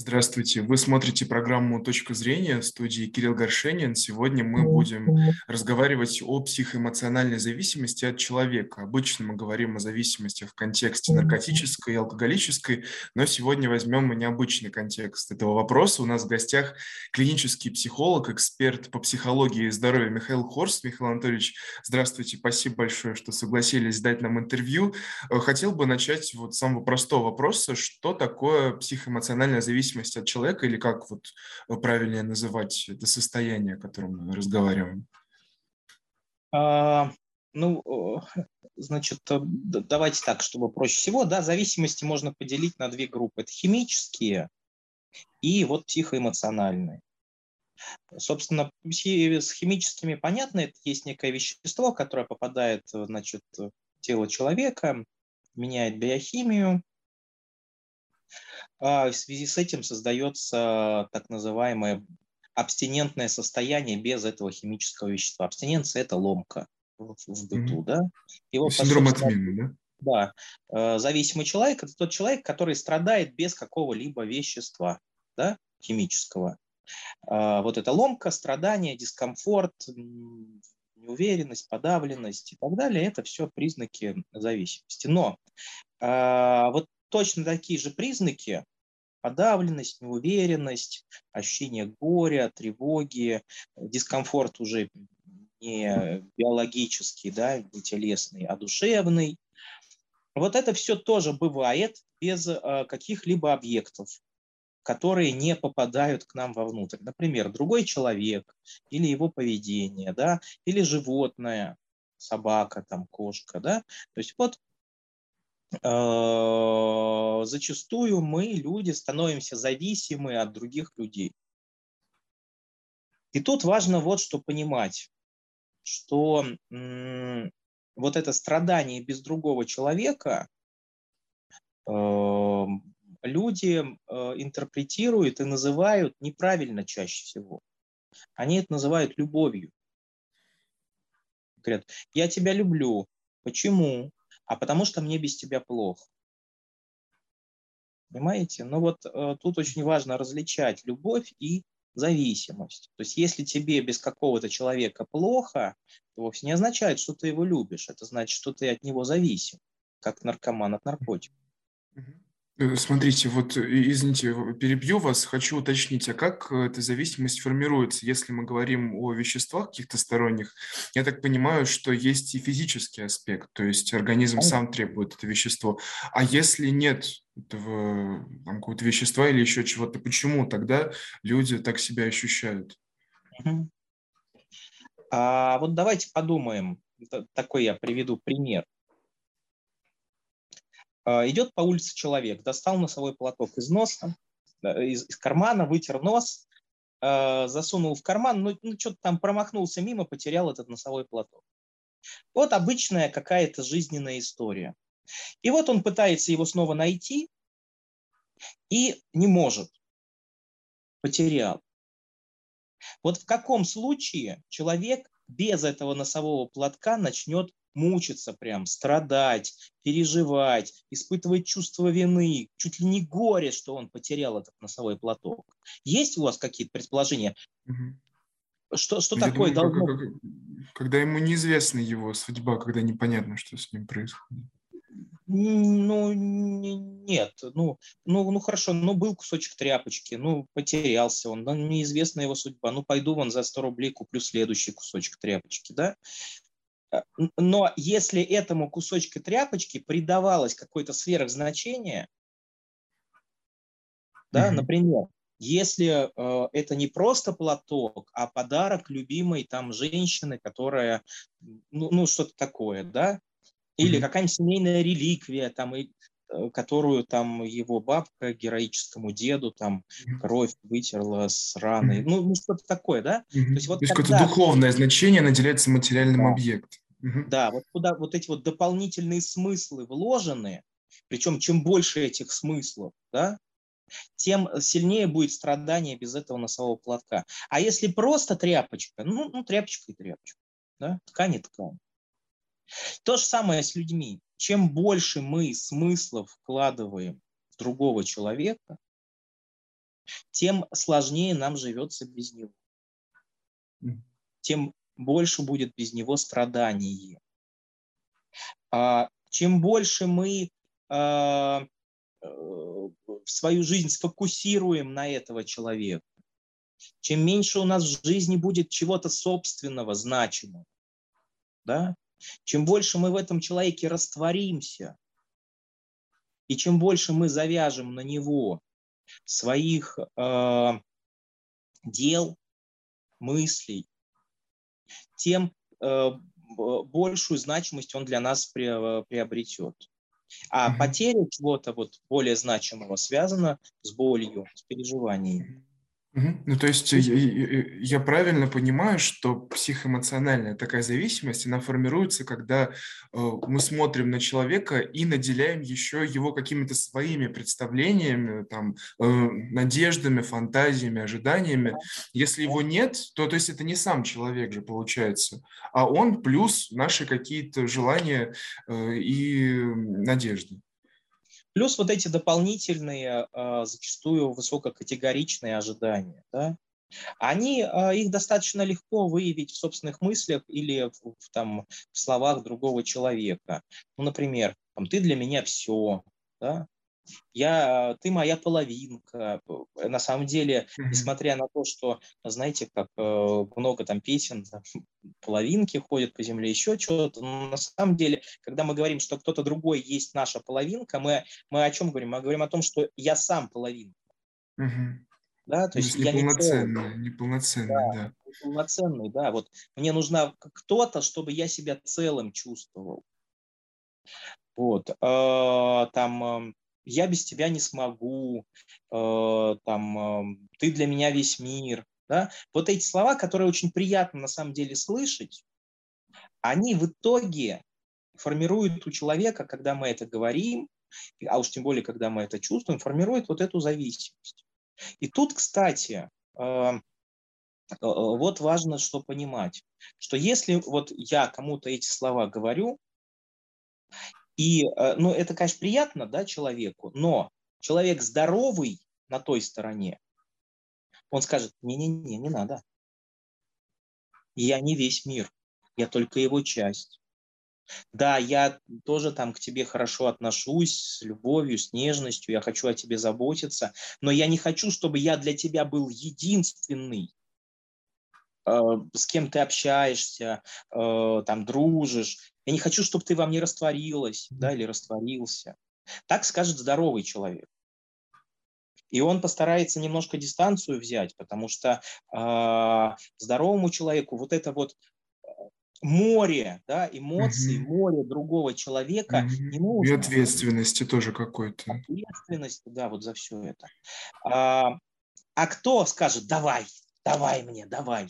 Здравствуйте. Вы смотрите программу «Точка зрения» в студии Кирилл Горшенин. Сегодня мы будем разговаривать о психоэмоциональной зависимости от человека. Обычно мы говорим о зависимости в контексте наркотической и алкоголической, но сегодня возьмем необычный контекст этого вопроса. У нас в гостях клинический психолог, эксперт по психологии и здоровью Михаил Хорст. Михаил Анатольевич, здравствуйте. Спасибо большое, что согласились дать нам интервью. Хотел бы начать вот с самого простого вопроса. Что такое психоэмоциональная зависимость зависимости от человека, или как вот э, правильнее называть это состояние, о котором мы разговариваем? А, ну, значит, э, давайте так, чтобы проще всего, да, зависимости можно поделить на две группы. Это химические и вот психоэмоциональные. Собственно, с химическими понятно, это есть некое вещество, которое попадает значит, в тело человека, меняет биохимию, в связи с этим создается так называемое абстинентное состояние без этого химического вещества. Абстиненция – это ломка в, в быту, mm-hmm. да? Его, Синдром отмены, да? Да. Э, зависимый человек – это тот человек, который страдает без какого-либо вещества да, химического. А, вот эта ломка, страдание, дискомфорт, неуверенность, подавленность и так далее – это все признаки зависимости. Но а, вот точно такие же признаки подавленность, неуверенность, ощущение горя, тревоги, дискомфорт уже не биологический, да, не телесный, а душевный. Вот это все тоже бывает без э, каких-либо объектов, которые не попадают к нам вовнутрь. Например, другой человек или его поведение, да, или животное, собака, там, кошка, да. То есть вот зачастую мы, люди, становимся зависимы от других людей. И тут важно вот что понимать, что вот это страдание без другого человека э, люди э, интерпретируют и называют неправильно чаще всего. Они это называют любовью. Говорят, я тебя люблю. Почему? А потому что мне без тебя плохо. Понимаете? Но вот э, тут очень важно различать любовь и зависимость. То есть если тебе без какого-то человека плохо, то вовсе не означает, что ты его любишь. Это значит, что ты от него зависим, как наркоман от наркотиков. Э, смотрите, вот, э, извините, перебью вас, хочу уточнить, а как э, эта зависимость формируется, если мы говорим о веществах каких-то сторонних? Я так понимаю, что есть и физический аспект, то есть организм сам требует это вещество. А если нет этого какого-то вещества или еще чего-то, почему тогда люди так себя ощущают? А вот давайте подумаем, такой я приведу пример. А, идет по улице человек, достал носовой платок из носа, из, из кармана, вытер нос, а, засунул в карман, ну, ну что-то там промахнулся мимо, потерял этот носовой платок. Вот обычная какая-то жизненная история. И вот он пытается его снова найти и не может. Потерял. Вот в каком случае человек без этого носового платка начнет мучиться прям, страдать, переживать, испытывать чувство вины, чуть ли не горе, что он потерял этот носовой платок. Есть у вас какие-то предположения? Угу. Что, что такое думаю, должно... Когда, когда ему неизвестна его судьба, когда непонятно, что с ним происходит. Ну, нет, ну, ну, ну хорошо, ну был кусочек тряпочки, ну потерялся он, ну, неизвестна его судьба, ну пойду вон за 100 рублей куплю следующий кусочек тряпочки, да? Э, но если этому кусочку тряпочки придавалось какое-то сверхзначение, да, mm-hmm. например, если э, это не просто платок, а подарок любимой там женщины, которая, ну, ну что-то такое, да, или mm-hmm. какая-нибудь семейная реликвия, там, и, э, которую там его бабка героическому деду там кровь вытерла с раны, mm-hmm. ну, ну что-то такое, да? Mm-hmm. То есть, вот То есть когда... какое-то духовное значение наделяется материальным да. объектом. Угу. Да, вот куда вот эти вот дополнительные смыслы вложены, причем чем больше этих смыслов, да, тем сильнее будет страдание без этого носового платка. А если просто тряпочка, ну, ну тряпочка и тряпочка, да, ткань и ткань. То же самое с людьми. Чем больше мы смыслов вкладываем в другого человека, тем сложнее нам живется без него. Тем больше будет без него страданий. А, чем больше мы а, э, свою жизнь сфокусируем на этого человека, чем меньше у нас в жизни будет чего-то собственного, значимого, да? чем больше мы в этом человеке растворимся, и чем больше мы завяжем на него своих э, дел, мыслей, тем э, большую значимость он для нас приобретет. А потеря чего-то вот более значимого связана с болью, с переживаниями. Ну, то есть я, я правильно понимаю, что психоэмоциональная такая зависимость, она формируется, когда э, мы смотрим на человека и наделяем еще его какими-то своими представлениями, там, э, надеждами, фантазиями, ожиданиями. Если его нет, то, то есть это не сам человек же получается, а он плюс наши какие-то желания э, и надежды. Плюс вот эти дополнительные, а, зачастую высококатегоричные ожидания. Да? Они, а, их достаточно легко выявить в собственных мыслях или в, там, в словах другого человека. Ну, например, там, ты для меня все, да? Я, ты моя половинка. На самом деле, несмотря на то, что, знаете, как э, много там песен, там, половинки ходят по земле, еще что-то, но на самом деле, когда мы говорим, что кто-то другой есть наша половинка, мы, мы о чем говорим? Мы говорим о том, что я сам половинка. Угу. Да, то, то есть, есть я неполноценный, не неполноценный, да. да. Неполноценный, да. Вот мне нужна кто-то, чтобы я себя целым чувствовал. Вот. Э, там эм, я без тебя не смогу, э, там, э, ты для меня весь мир. Да? Вот эти слова, которые очень приятно на самом деле слышать, они в итоге формируют у человека, когда мы это говорим, а уж тем более, когда мы это чувствуем, формирует вот эту зависимость. И тут, кстати, э, э вот важно что понимать, что если вот я кому-то эти слова говорю, и, э, ну, это, конечно, приятно, да, человеку, но человек здоровый на той стороне, он скажет, не-не-не, не надо. Я не весь мир, я только его часть. Да, я тоже там к тебе хорошо отношусь, с любовью, с нежностью, я хочу о тебе заботиться, но я не хочу, чтобы я для тебя был единственный, с кем ты общаешься, э, там дружишь. Я не хочу, чтобы ты во мне растворилась, да, или растворился. Так скажет здоровый человек. И он постарается немножко дистанцию взять, потому что э, здоровому человеку вот это вот э, море да, эмоций, угу. море другого человека угу. не нужно. И ответственности тоже какой-то. Ответственности, да, вот за все это. А, а кто скажет, давай, давай мне, давай.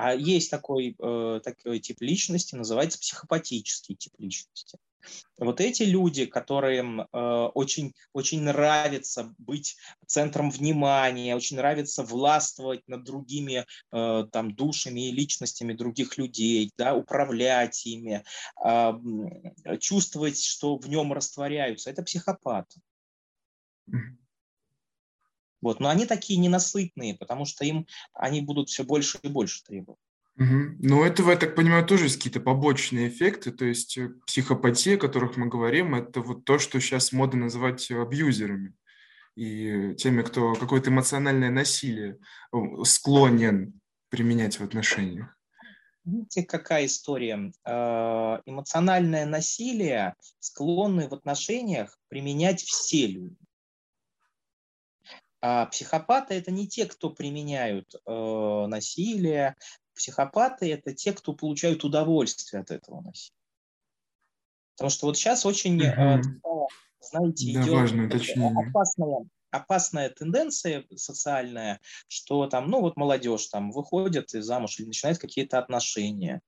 А есть такой, э, такой тип личности, называется психопатический тип личности. Вот эти люди, которым э, очень, очень нравится быть центром внимания, очень нравится властвовать над другими э, там, душами и личностями других людей, да, управлять ими, э, чувствовать, что в нем растворяются, это психопаты. Вот. Но они такие ненасытные, потому что им они будут все больше и больше требовать. Угу. Ну, этого, я так понимаю, тоже есть какие-то побочные эффекты, то есть э, психопатия, о которых мы говорим, это вот то, что сейчас мода называть абьюзерами и теми, кто какое-то эмоциональное насилие склонен применять в отношениях. Видите, какая история? Э, эмоциональное насилие склонны в отношениях применять все люди. А психопаты это не те, кто применяют э, насилие. Психопаты это те, кто получают удовольствие от этого насилия. Потому что вот сейчас очень, э, знаете, да, идет опасная, опасная тенденция социальная, что там, ну вот молодежь там выходит из замуж или начинает какие-то отношения.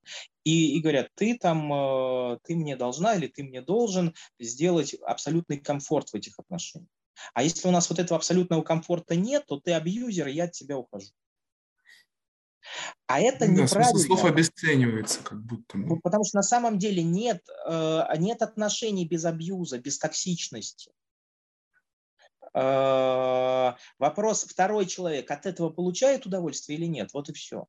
И, и говорят, ты там, э, ты мне должна или ты мне должен сделать абсолютный комфорт в этих отношениях. А если у нас вот этого абсолютного комфорта нет, то ты абьюзер, и я от тебя ухожу. А это ну, неправильно. Слов обесценивается как будто. Ну, потому что на самом деле нет, э, нет отношений без абьюза, без токсичности. Э, вопрос, второй человек от этого получает удовольствие или нет? Вот и все.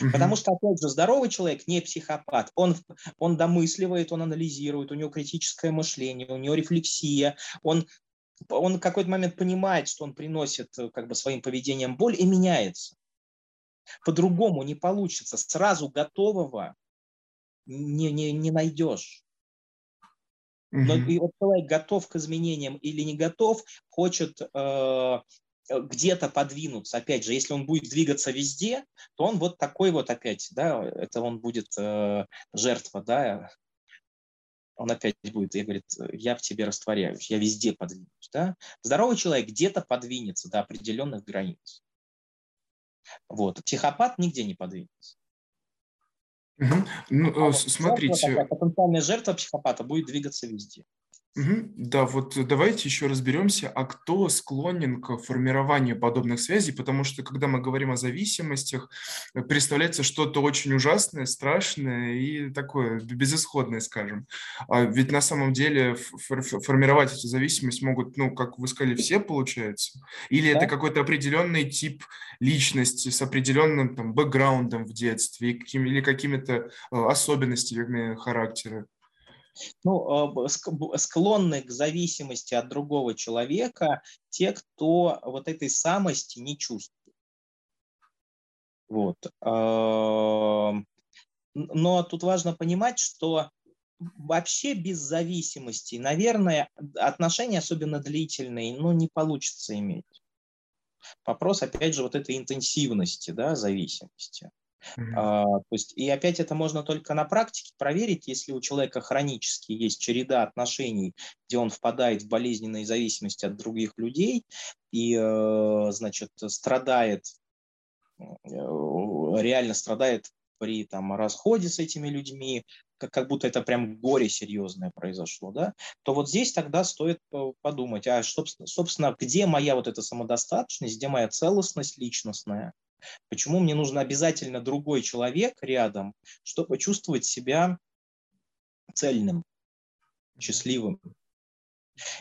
Угу. Потому что, опять же, здоровый человек не психопат. Он, он домысливает, он анализирует, у него критическое мышление, у него рефлексия, он, он в какой-то момент понимает, что он приносит как бы, своим поведением боль и меняется. По-другому не получится. Сразу готового не, не, не найдешь. Но и вот человек готов к изменениям или не готов, хочет э, где-то подвинуться. Опять же, если он будет двигаться везде, то он вот такой вот опять, да, это он будет э, жертва, да, он опять будет и говорит, я в тебе растворяюсь, я везде подвинусь. Да? Здоровый человек где-то подвинется до определенных границ. Вот. Психопат нигде не подвинется. Угу. Ну, а смотрите. Жертва, потенциальная жертва психопата будет двигаться везде. Угу. Да, вот давайте еще разберемся, а кто склонен к формированию подобных связей, потому что когда мы говорим о зависимостях, э, представляется что-то очень ужасное, страшное и такое безысходное, скажем. А ведь на самом деле формировать эту зависимость могут, ну, как вы сказали, все, получается? Или да? это какой-то определенный тип личности с определенным там бэкграундом в детстве или какими-то э, особенностями характера? Ну, склонны к зависимости от другого человека те, кто вот этой самости не чувствует. Вот. Но тут важно понимать, что вообще без зависимости, наверное, отношения, особенно длительные, ну, не получится иметь. Вопрос, опять же, вот этой интенсивности да, зависимости. Mm-hmm. То есть, и опять это можно только на практике проверить, если у человека хронически есть череда отношений, где он впадает в болезненные зависимости от других людей и, э, значит, страдает, э, реально страдает при там, расходе с этими людьми, как, как будто это прям горе серьезное произошло, да, то вот здесь тогда стоит подумать, а собственно, где моя вот эта самодостаточность, где моя целостность личностная, Почему мне нужен обязательно другой человек рядом, чтобы чувствовать себя цельным, счастливым?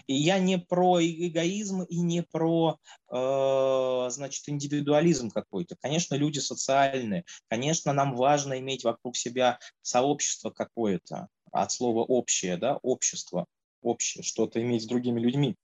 И я не про эгоизм и не про, э, значит, индивидуализм какой-то. Конечно, люди социальные. Конечно, нам важно иметь вокруг себя сообщество какое-то. От слова общее, да, общество, общее, что-то иметь с другими людьми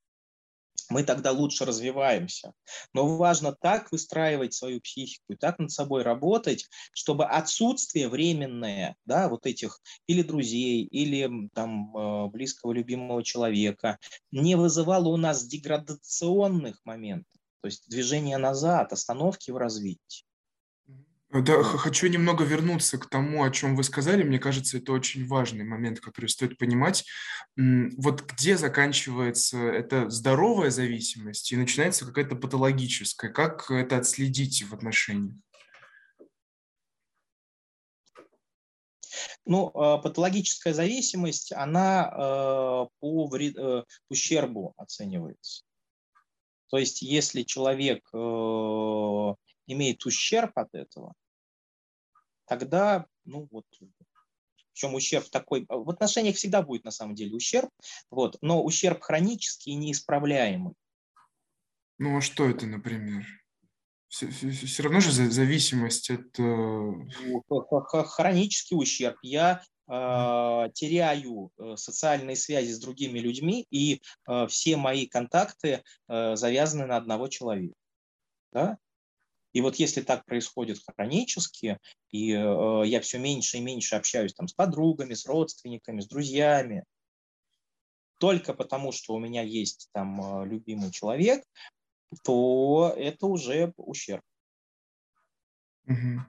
мы тогда лучше развиваемся. Но важно так выстраивать свою психику так над собой работать, чтобы отсутствие временное, да, вот этих или друзей, или там э, близкого любимого человека не вызывало у нас деградационных моментов, то есть движения назад, остановки в развитии. Да, хочу немного вернуться к тому, о чем вы сказали. Мне кажется, это очень важный момент, который стоит понимать. Вот где заканчивается эта здоровая зависимость и начинается какая-то патологическая? Как это отследить в отношениях? Ну, а, патологическая зависимость, она э, по вред, ущербу оценивается. То есть, если человек э, имеет ущерб от этого, тогда, ну вот, причем ущерб такой, в отношениях всегда будет на самом деле ущерб, вот, но ущерб хронический и неисправляемый. Ну а что это, например? Все, все, все равно же зависимость от... Ну, хронический ущерб. Я э, теряю э, социальные связи с другими людьми, и э, все мои контакты э, завязаны на одного человека. Да? И вот если так происходит хронически, и э, я все меньше и меньше общаюсь там с подругами, с родственниками, с друзьями, только потому, что у меня есть там э, любимый человек, то это уже ущерб. Угу.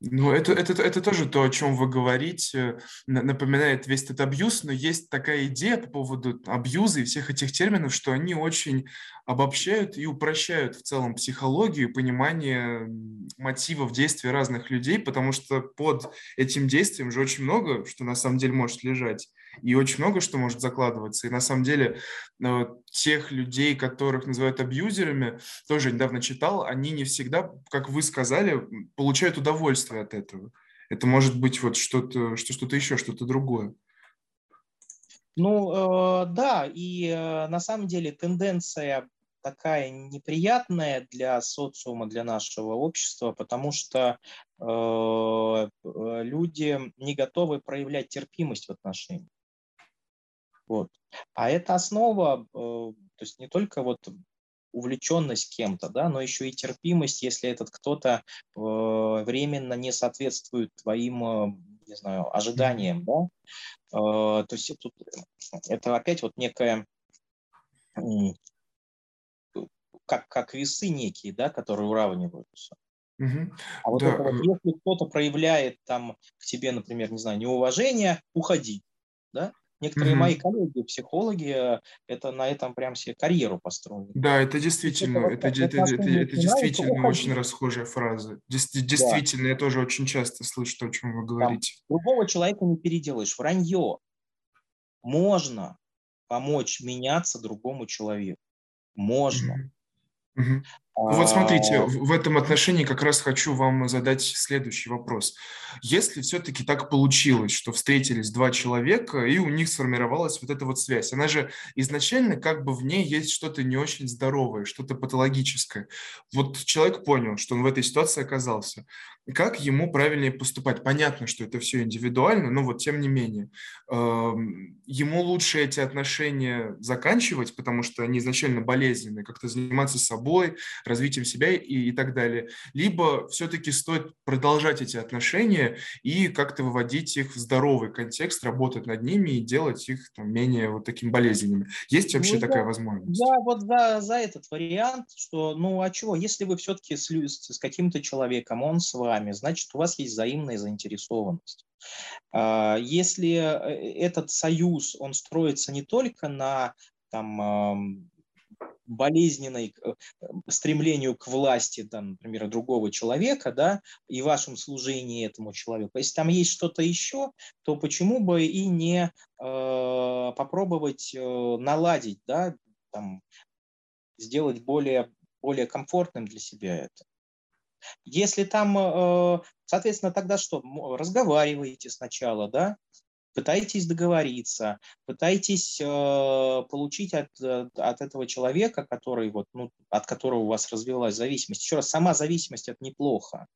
Ну, это, это, это тоже то, о чем вы говорите, напоминает весь этот абьюз, но есть такая идея по поводу абьюза и всех этих терминов, что они очень обобщают и упрощают в целом психологию, понимание мотивов действий разных людей, потому что под этим действием же очень много, что на самом деле может лежать и очень много что может закладываться. И на самом деле э, тех людей, которых называют абьюзерами, тоже недавно читал, они не всегда, как вы сказали, получают удовольствие от этого. Это может быть вот что-то, что что-то еще, что-то другое. Ну, да, и на самом деле тенденция такая неприятная для социума, для нашего общества, потому что э, люди не готовы проявлять терпимость в отношениях. Вот. А это основа, э, то есть не только вот увлеченность кем-то, да, но еще и терпимость, если этот кто-то э, временно не соответствует твоим, э, не знаю, ожиданиям, да. То есть тут, это опять вот некая как, как весы некие, да, которые уравниваются. Угу. А вот да. это вот, если кто-то проявляет там к тебе, например, не знаю, неуважение, уходи, да? Некоторые угу. мои коллеги, психологи, это на этом прям себе карьеру построили. Да, это действительно, это, это, это, это, это действительно очень расхожая фраза. Действительно, да. я тоже очень часто слышу то, о чем вы говорите. Там, другого человека не переделаешь. Вранье. Можно помочь меняться другому человеку. Можно. Угу. Угу. Вот смотрите, а. в этом отношении как раз хочу вам задать следующий вопрос. Если все-таки так получилось, что встретились два человека, и у них сформировалась вот эта вот связь, она же изначально как бы в ней есть что-то не очень здоровое, что-то патологическое. Вот человек понял, что он в этой ситуации оказался. Как ему правильнее поступать? Понятно, что это все индивидуально, но вот тем не менее. Ему лучше эти отношения заканчивать, потому что они изначально болезненные, как-то заниматься собой, развитием себя и, и так далее. Либо все-таки стоит продолжать эти отношения и как-то выводить их в здоровый контекст, работать над ними и делать их там, менее вот такими болезненными. Есть вообще ну, такая я, возможность? Я вот за, за этот вариант, что ну а чего, если вы все-таки с, с каким-то человеком, он с вами, значит у вас есть взаимная заинтересованность. А, если э, этот союз, он строится не только на там, болезненной э, стремлению к власти, там, например, другого человека, да, и вашем служении этому человеку. Если там есть что-то еще, то почему бы и не э, попробовать э, наладить, да, там, сделать более, более комфортным для себя это. Если там, э, соответственно, тогда что? Разговариваете сначала, да, пытайтесь договориться, пытайтесь э, получить от, э, от этого человека, который вот, ну, от которого у вас развилась зависимость. Еще раз, сама зависимость – это неплохо.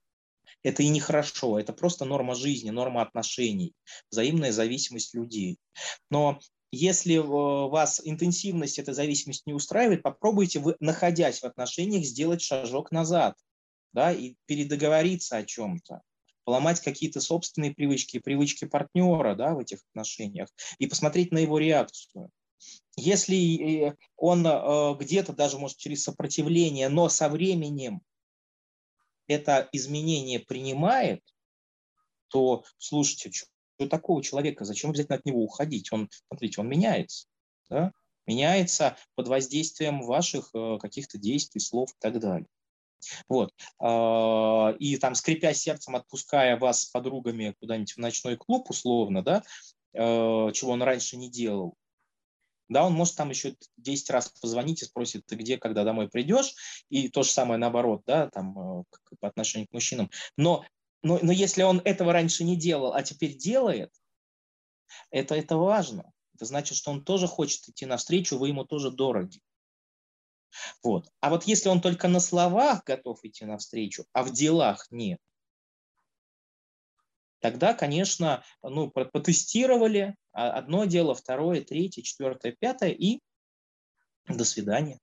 Это и нехорошо, это просто норма жизни, норма отношений, взаимная зависимость людей. Но если вас интенсивность этой зависимости не устраивает, попробуйте, вы, находясь в отношениях, сделать шажок назад да, и передоговориться о чем-то поломать какие-то собственные привычки, привычки партнера да, в этих отношениях и посмотреть на его реакцию. Если э, он э, где-то даже, может, через сопротивление, но со временем это изменение принимает, то слушайте, что такого человека, зачем обязательно от него уходить? Он, смотрите, он меняется. Да? Меняется под воздействием ваших э, каких-то действий, слов и так далее. Вот. А, и там, скрипя сердцем, отпуская вас с подругами куда-нибудь в ночной клуб, условно, да, а, чего он раньше не делал, да, он может там еще 10 раз позвонить и спросит, ты где, когда домой придешь, и то же самое наоборот, да, там, а, по отношению к мужчинам. Но, но, но если он этого раньше не делал, а теперь делает, это, это важно. Это значит, что он тоже хочет идти навстречу, вы ему тоже дороги. Вот. А вот если он только на словах готов идти навстречу, а в делах нет, тогда, конечно, ну, потестировали а, одно дело, второе, третье, четвертое, пятое и до свидания.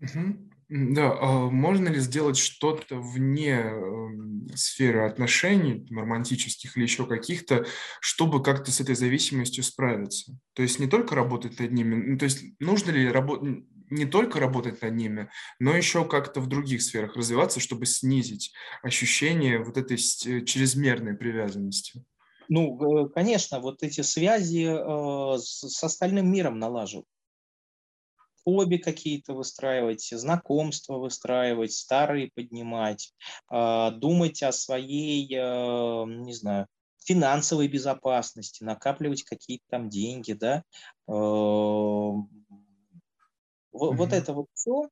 Угу. Да, а можно ли сделать что-то вне эм, сферы отношений, романтических или еще каких-то, чтобы как-то с этой зависимостью справиться? То есть не только работать над ними, то есть нужно ли работать, не только работать над ними, но еще как-то в других сферах развиваться, чтобы снизить ощущение вот этой э, чрезмерной привязанности. Ну, конечно, вот эти связи э, с остальным миром налаживать. Хобби какие-то выстраивать, знакомства выстраивать, старые поднимать, э, думать о своей, э, не знаю, финансовой безопасности, накапливать какие-то там деньги, да, э, вот, mm-hmm. вот это вот все.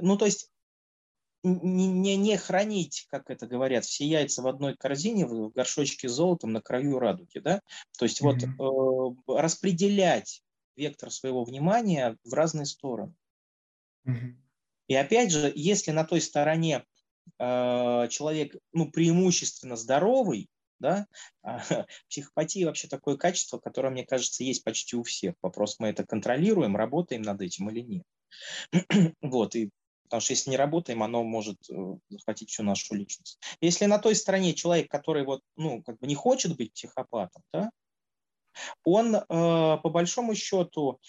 Ну, то есть не, не, не хранить, как это говорят, все яйца в одной корзине, в горшочке с золотом на краю радуги, да? То есть mm-hmm. вот э, распределять вектор своего внимания в разные стороны. Mm-hmm. И опять же, если на той стороне э, человек, ну, преимущественно здоровый, да, а, психопатия вообще такое качество, которое, мне кажется, есть почти у всех. Вопрос, мы это контролируем, работаем над этим или нет. вот, и Потому что если не работаем, оно может э, захватить всю нашу личность. Если на той стороне человек, который вот, ну, как бы не хочет быть психопатом, да, он э, по большому счету,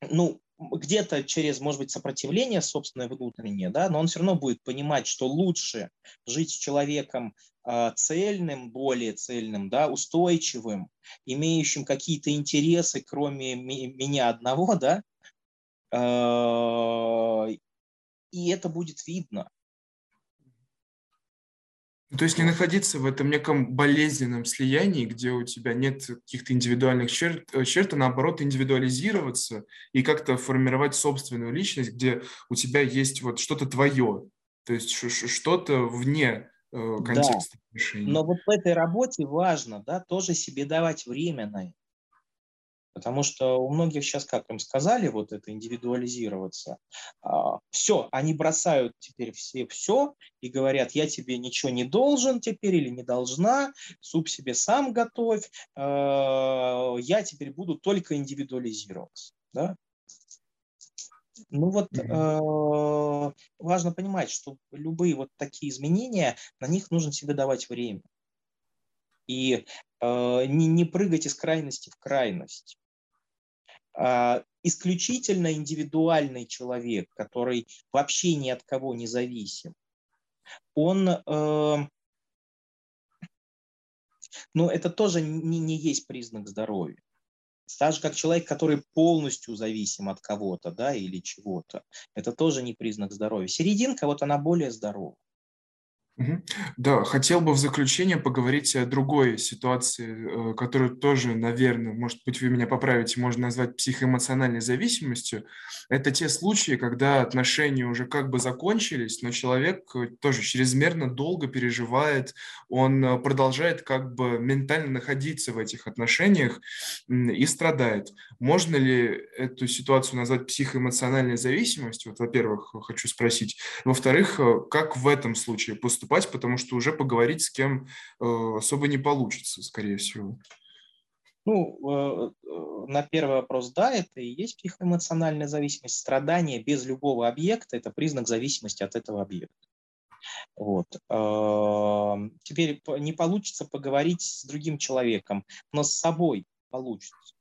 ну, где-то через, может быть, сопротивление собственное внутреннее, да, но он все равно будет понимать, что лучше жить с человеком э, цельным, более цельным, да, устойчивым, имеющим какие-то интересы, кроме меня одного, да, э, и это будет видно. То есть не находиться в этом неком болезненном слиянии, где у тебя нет каких-то индивидуальных черт, э, черт, а наоборот индивидуализироваться и как-то формировать собственную личность, где у тебя есть вот что-то твое, то есть что-то вне э, контекста да. отношений. Но вот в этой работе важно, да, тоже себе давать время на это. Потому что у многих сейчас, как им сказали, вот это индивидуализироваться, а, все, они бросают теперь все все и говорят, я тебе ничего не должен теперь или не должна, суп себе сам готовь, а, я теперь буду только индивидуализироваться. Да? Ну вот mm-hmm. важно понимать, что любые вот такие изменения, на них нужно себе давать время. И не, не прыгать из крайности в крайность. А, исключительно индивидуальный человек, который вообще ни от кого не зависим, он, э, ну, это тоже не, не есть признак здоровья. Так же, как человек, который полностью зависим от кого-то, да, или чего-то, это тоже не признак здоровья. Серединка, вот она более здорова. Да, хотел бы в заключение поговорить о другой ситуации, э, которую тоже, наверное, может быть, вы меня поправите, можно назвать психоэмоциональной зависимостью. Это те случаи, когда отношения уже как бы закончились, но человек э, тоже чрезмерно долго переживает, он э, продолжает как бы ментально находиться в этих отношениях и страдает. Можно ли эту ситуацию назвать психоэмоциональной зависимостью? Вот, во-первых, хочу спросить. Во-вторых, как в этом случае поступать? Поступать, потому что уже поговорить с кем э, особо не получится, скорее всего. Ну, э, э, на первый вопрос, да, это и есть психоэмоциональная зависимость. Страдание без любого объекта – это признак зависимости от этого объекта. Вот. Теперь не получится поговорить с другим человеком, но с собой получится.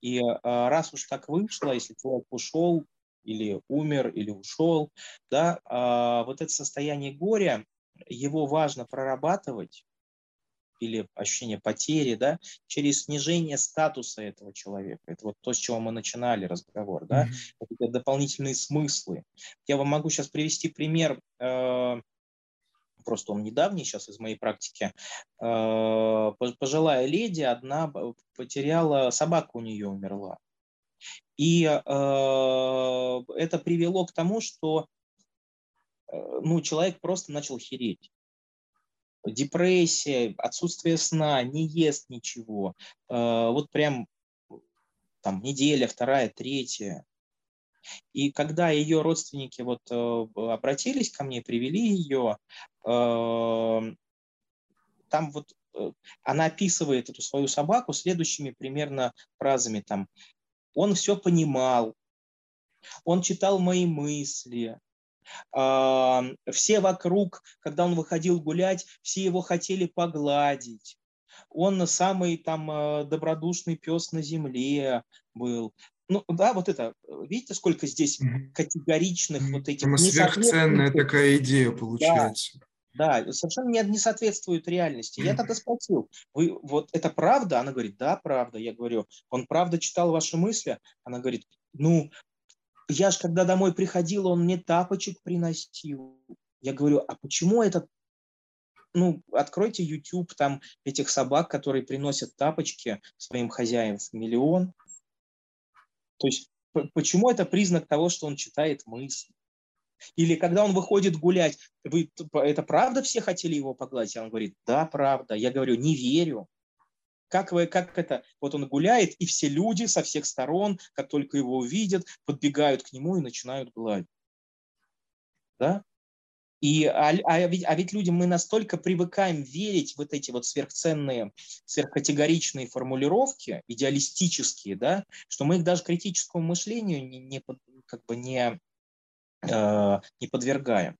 И раз уж так вышло, если человек ушел, или умер, или ушел, да, а, вот это состояние горя, его важно прорабатывать, или ощущение потери, да, через снижение статуса этого человека. Это вот то, с чего мы начинали разговор, да, mm-hmm. это дополнительные смыслы. Я вам могу сейчас привести пример, э, просто он недавний сейчас из моей практики. Э, пожилая леди одна потеряла, собака у нее умерла. И э, это привело к тому, что э, ну, человек просто начал хереть. Депрессия, отсутствие сна, не ест ничего. Э, вот прям там неделя, вторая, третья. И когда ее родственники вот э, обратились ко мне, привели ее, э, там вот э, она описывает эту свою собаку следующими примерно фразами там он все понимал, он читал мои мысли. А, все вокруг, когда он выходил гулять, все его хотели погладить. Он самый там э, добродушный пес на земле был. Ну да, вот это, видите, сколько здесь категоричных mm-hmm. вот этих... Сверхценная такая идея получается. Да. Да, совершенно не, не соответствует реальности. Я тогда спросил, вы вот это правда? Она говорит, да, правда. Я говорю, он правда читал ваши мысли? Она говорит, ну, я же когда домой приходила, он мне тапочек приносил. Я говорю, а почему этот ну, откройте YouTube, там этих собак, которые приносят тапочки своим хозяевам миллион. То есть почему это признак того, что он читает мысли? Или когда он выходит гулять, вы, это правда все хотели его погладить? Он говорит, да, правда. Я говорю, не верю. Как, вы, как это? Вот он гуляет, и все люди со всех сторон, как только его увидят, подбегают к нему и начинают гладить. Да? И, а, а, ведь, а ведь люди, мы настолько привыкаем верить в вот эти вот сверхценные, сверхкатегоричные формулировки, идеалистические, да, что мы их даже критическому мышлению не, не, как бы не, не подвергаем.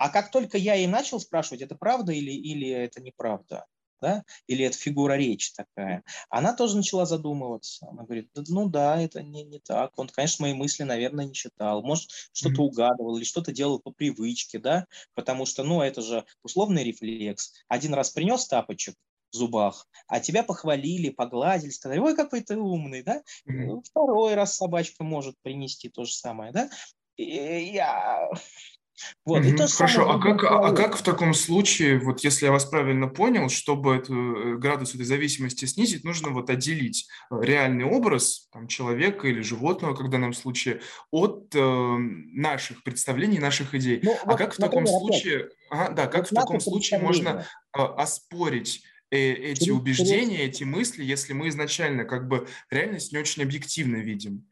А как только я и начал спрашивать, это правда или, или это неправда, да? или это фигура речи такая, она тоже начала задумываться. Она говорит, ну да, это не, не так. Он, конечно, мои мысли, наверное, не читал. Может, что-то mm-hmm. угадывал или что-то делал по привычке, да, потому что, ну, это же условный рефлекс. Один раз принес тапочек, зубах, а тебя похвалили, погладили, сказали, ой, какой ты умный, да? Mm-hmm. Второй раз собачка может принести то же самое, да? И я вот, mm-hmm. и то Хорошо, а как, а как в таком случае, вот если я вас правильно понял, чтобы эту, э, градус этой зависимости снизить, нужно вот отделить э, реальный образ там, человека или животного, когда нам случае, от э, наших представлений, наших идей. Ну, а вот, как в таком например, случае, ага, да, как в таком случае можно э, оспорить эти через, убеждения, эти мысли, если мы изначально как бы реальность не очень объективно видим?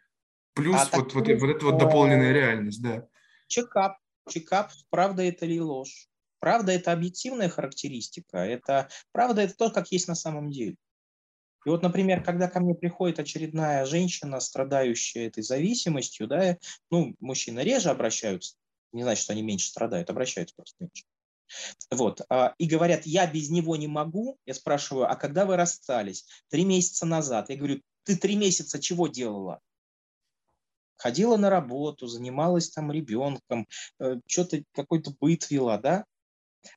Плюс а вот, вот, вот эта вот дополненная реальность, да. Чекап чекап, правда это или ложь. Правда это объективная характеристика, это правда это то, как есть на самом деле. И вот, например, когда ко мне приходит очередная женщина, страдающая этой зависимостью, да, ну, мужчины реже обращаются, не значит, что они меньше страдают, обращаются просто меньше. Вот. А, и говорят, я без него не могу. Я спрашиваю, а когда вы расстались? Три месяца назад. Я говорю, ты три месяца чего делала? ходила на работу, занималась там ребенком, э, что-то какой-то быт вела, да?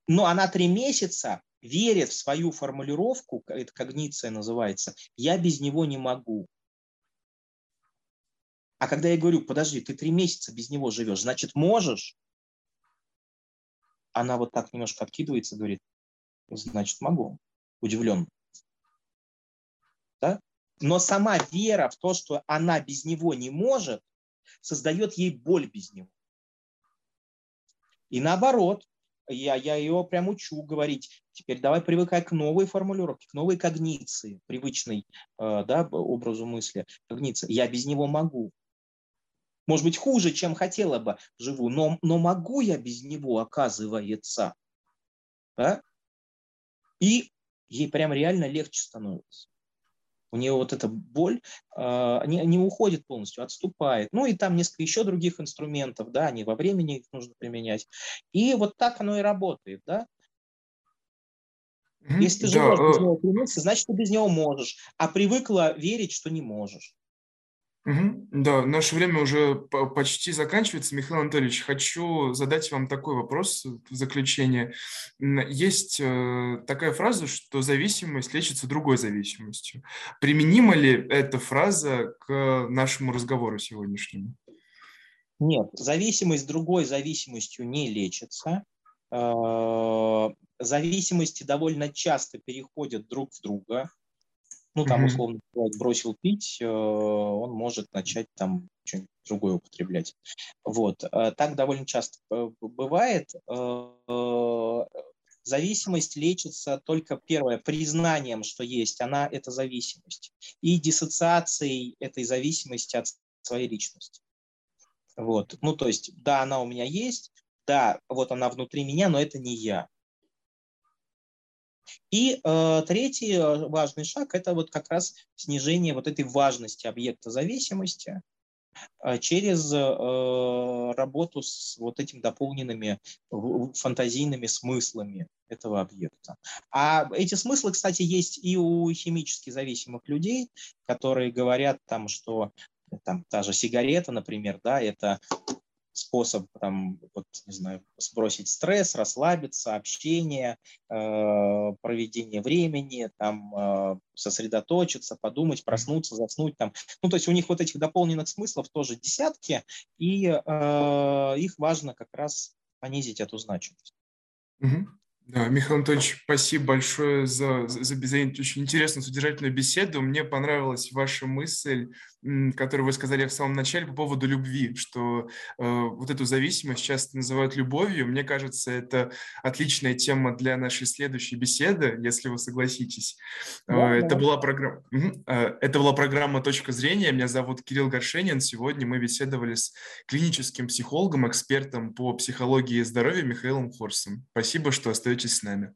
Но она три месяца верит в свою формулировку, это когниция называется, я без него не могу. А когда я говорю, подожди, ты три месяца без него живешь, значит, можешь? Она вот так немножко откидывается, говорит, значит, могу. Удивлен. Да? Но сама вера в то, что она без него не может, создает ей боль без него. И наоборот, я, я ее прям учу говорить, теперь давай привыкай к новой формулировке, к новой когниции, привычной э, да, образу мысли, когниции. Я без него могу. Может быть, хуже, чем хотела бы живу, но, но могу я без него, оказывается. Да? И ей прям реально легче становится у нее вот эта боль э, не, не уходит полностью, отступает. Ну и там несколько еще других инструментов, да, они во времени их нужно применять. И вот так оно и работает, да. Если ты живешь да, без э, него значит, ты без него можешь, а привыкла верить, что не можешь. Угу. Да, наше время уже почти заканчивается. Михаил Анатольевич, хочу задать вам такой вопрос в заключение. Есть э, такая фраза, что зависимость лечится другой зависимостью. Применима ли эта фраза к нашему разговору сегодняшнему? Нет, зависимость другой зависимостью не лечится. Э, зависимости довольно часто переходят друг в друга ну, там, условно, человек бросил пить, э, он может начать там что-нибудь другое употреблять. Вот. Э, так довольно часто бывает. Э, зависимость лечится только, первое, признанием, что есть, она – это зависимость, и диссоциацией этой зависимости от своей личности. Вот. Ну, то есть, да, она у меня есть, да, вот она внутри меня, но это не я. И э, третий э, важный шаг – это вот как раз снижение вот этой важности объекта зависимости э, через э, работу с вот этими дополненными фантазийными смыслами этого объекта. А эти смыслы, кстати, есть и у химически зависимых людей, которые говорят там, что там та же сигарета, например, да, это способ, там, вот, не знаю, сбросить стресс, расслабиться, общение, э, проведение времени, там, э, сосредоточиться, подумать, проснуться, заснуть. Там. Ну, то есть у них вот этих дополненных смыслов тоже десятки, и э, их важно как раз понизить эту значимость. Угу. Да, Михаил Анатольевич, спасибо большое за, за, за очень интересную, содержательную беседу. Мне понравилась ваша мысль, которую вы сказали в самом начале по поводу любви, что э, вот эту зависимость часто называют любовью. Мне кажется, это отличная тема для нашей следующей беседы, если вы согласитесь. Да, э, это, да. Была программа, э, это была программа «Точка зрения». Меня зовут Кирилл Горшенин. Сегодня мы беседовали с клиническим психологом, экспертом по психологии и здоровью Михаилом Хорсом. Спасибо, что остаетесь с нами.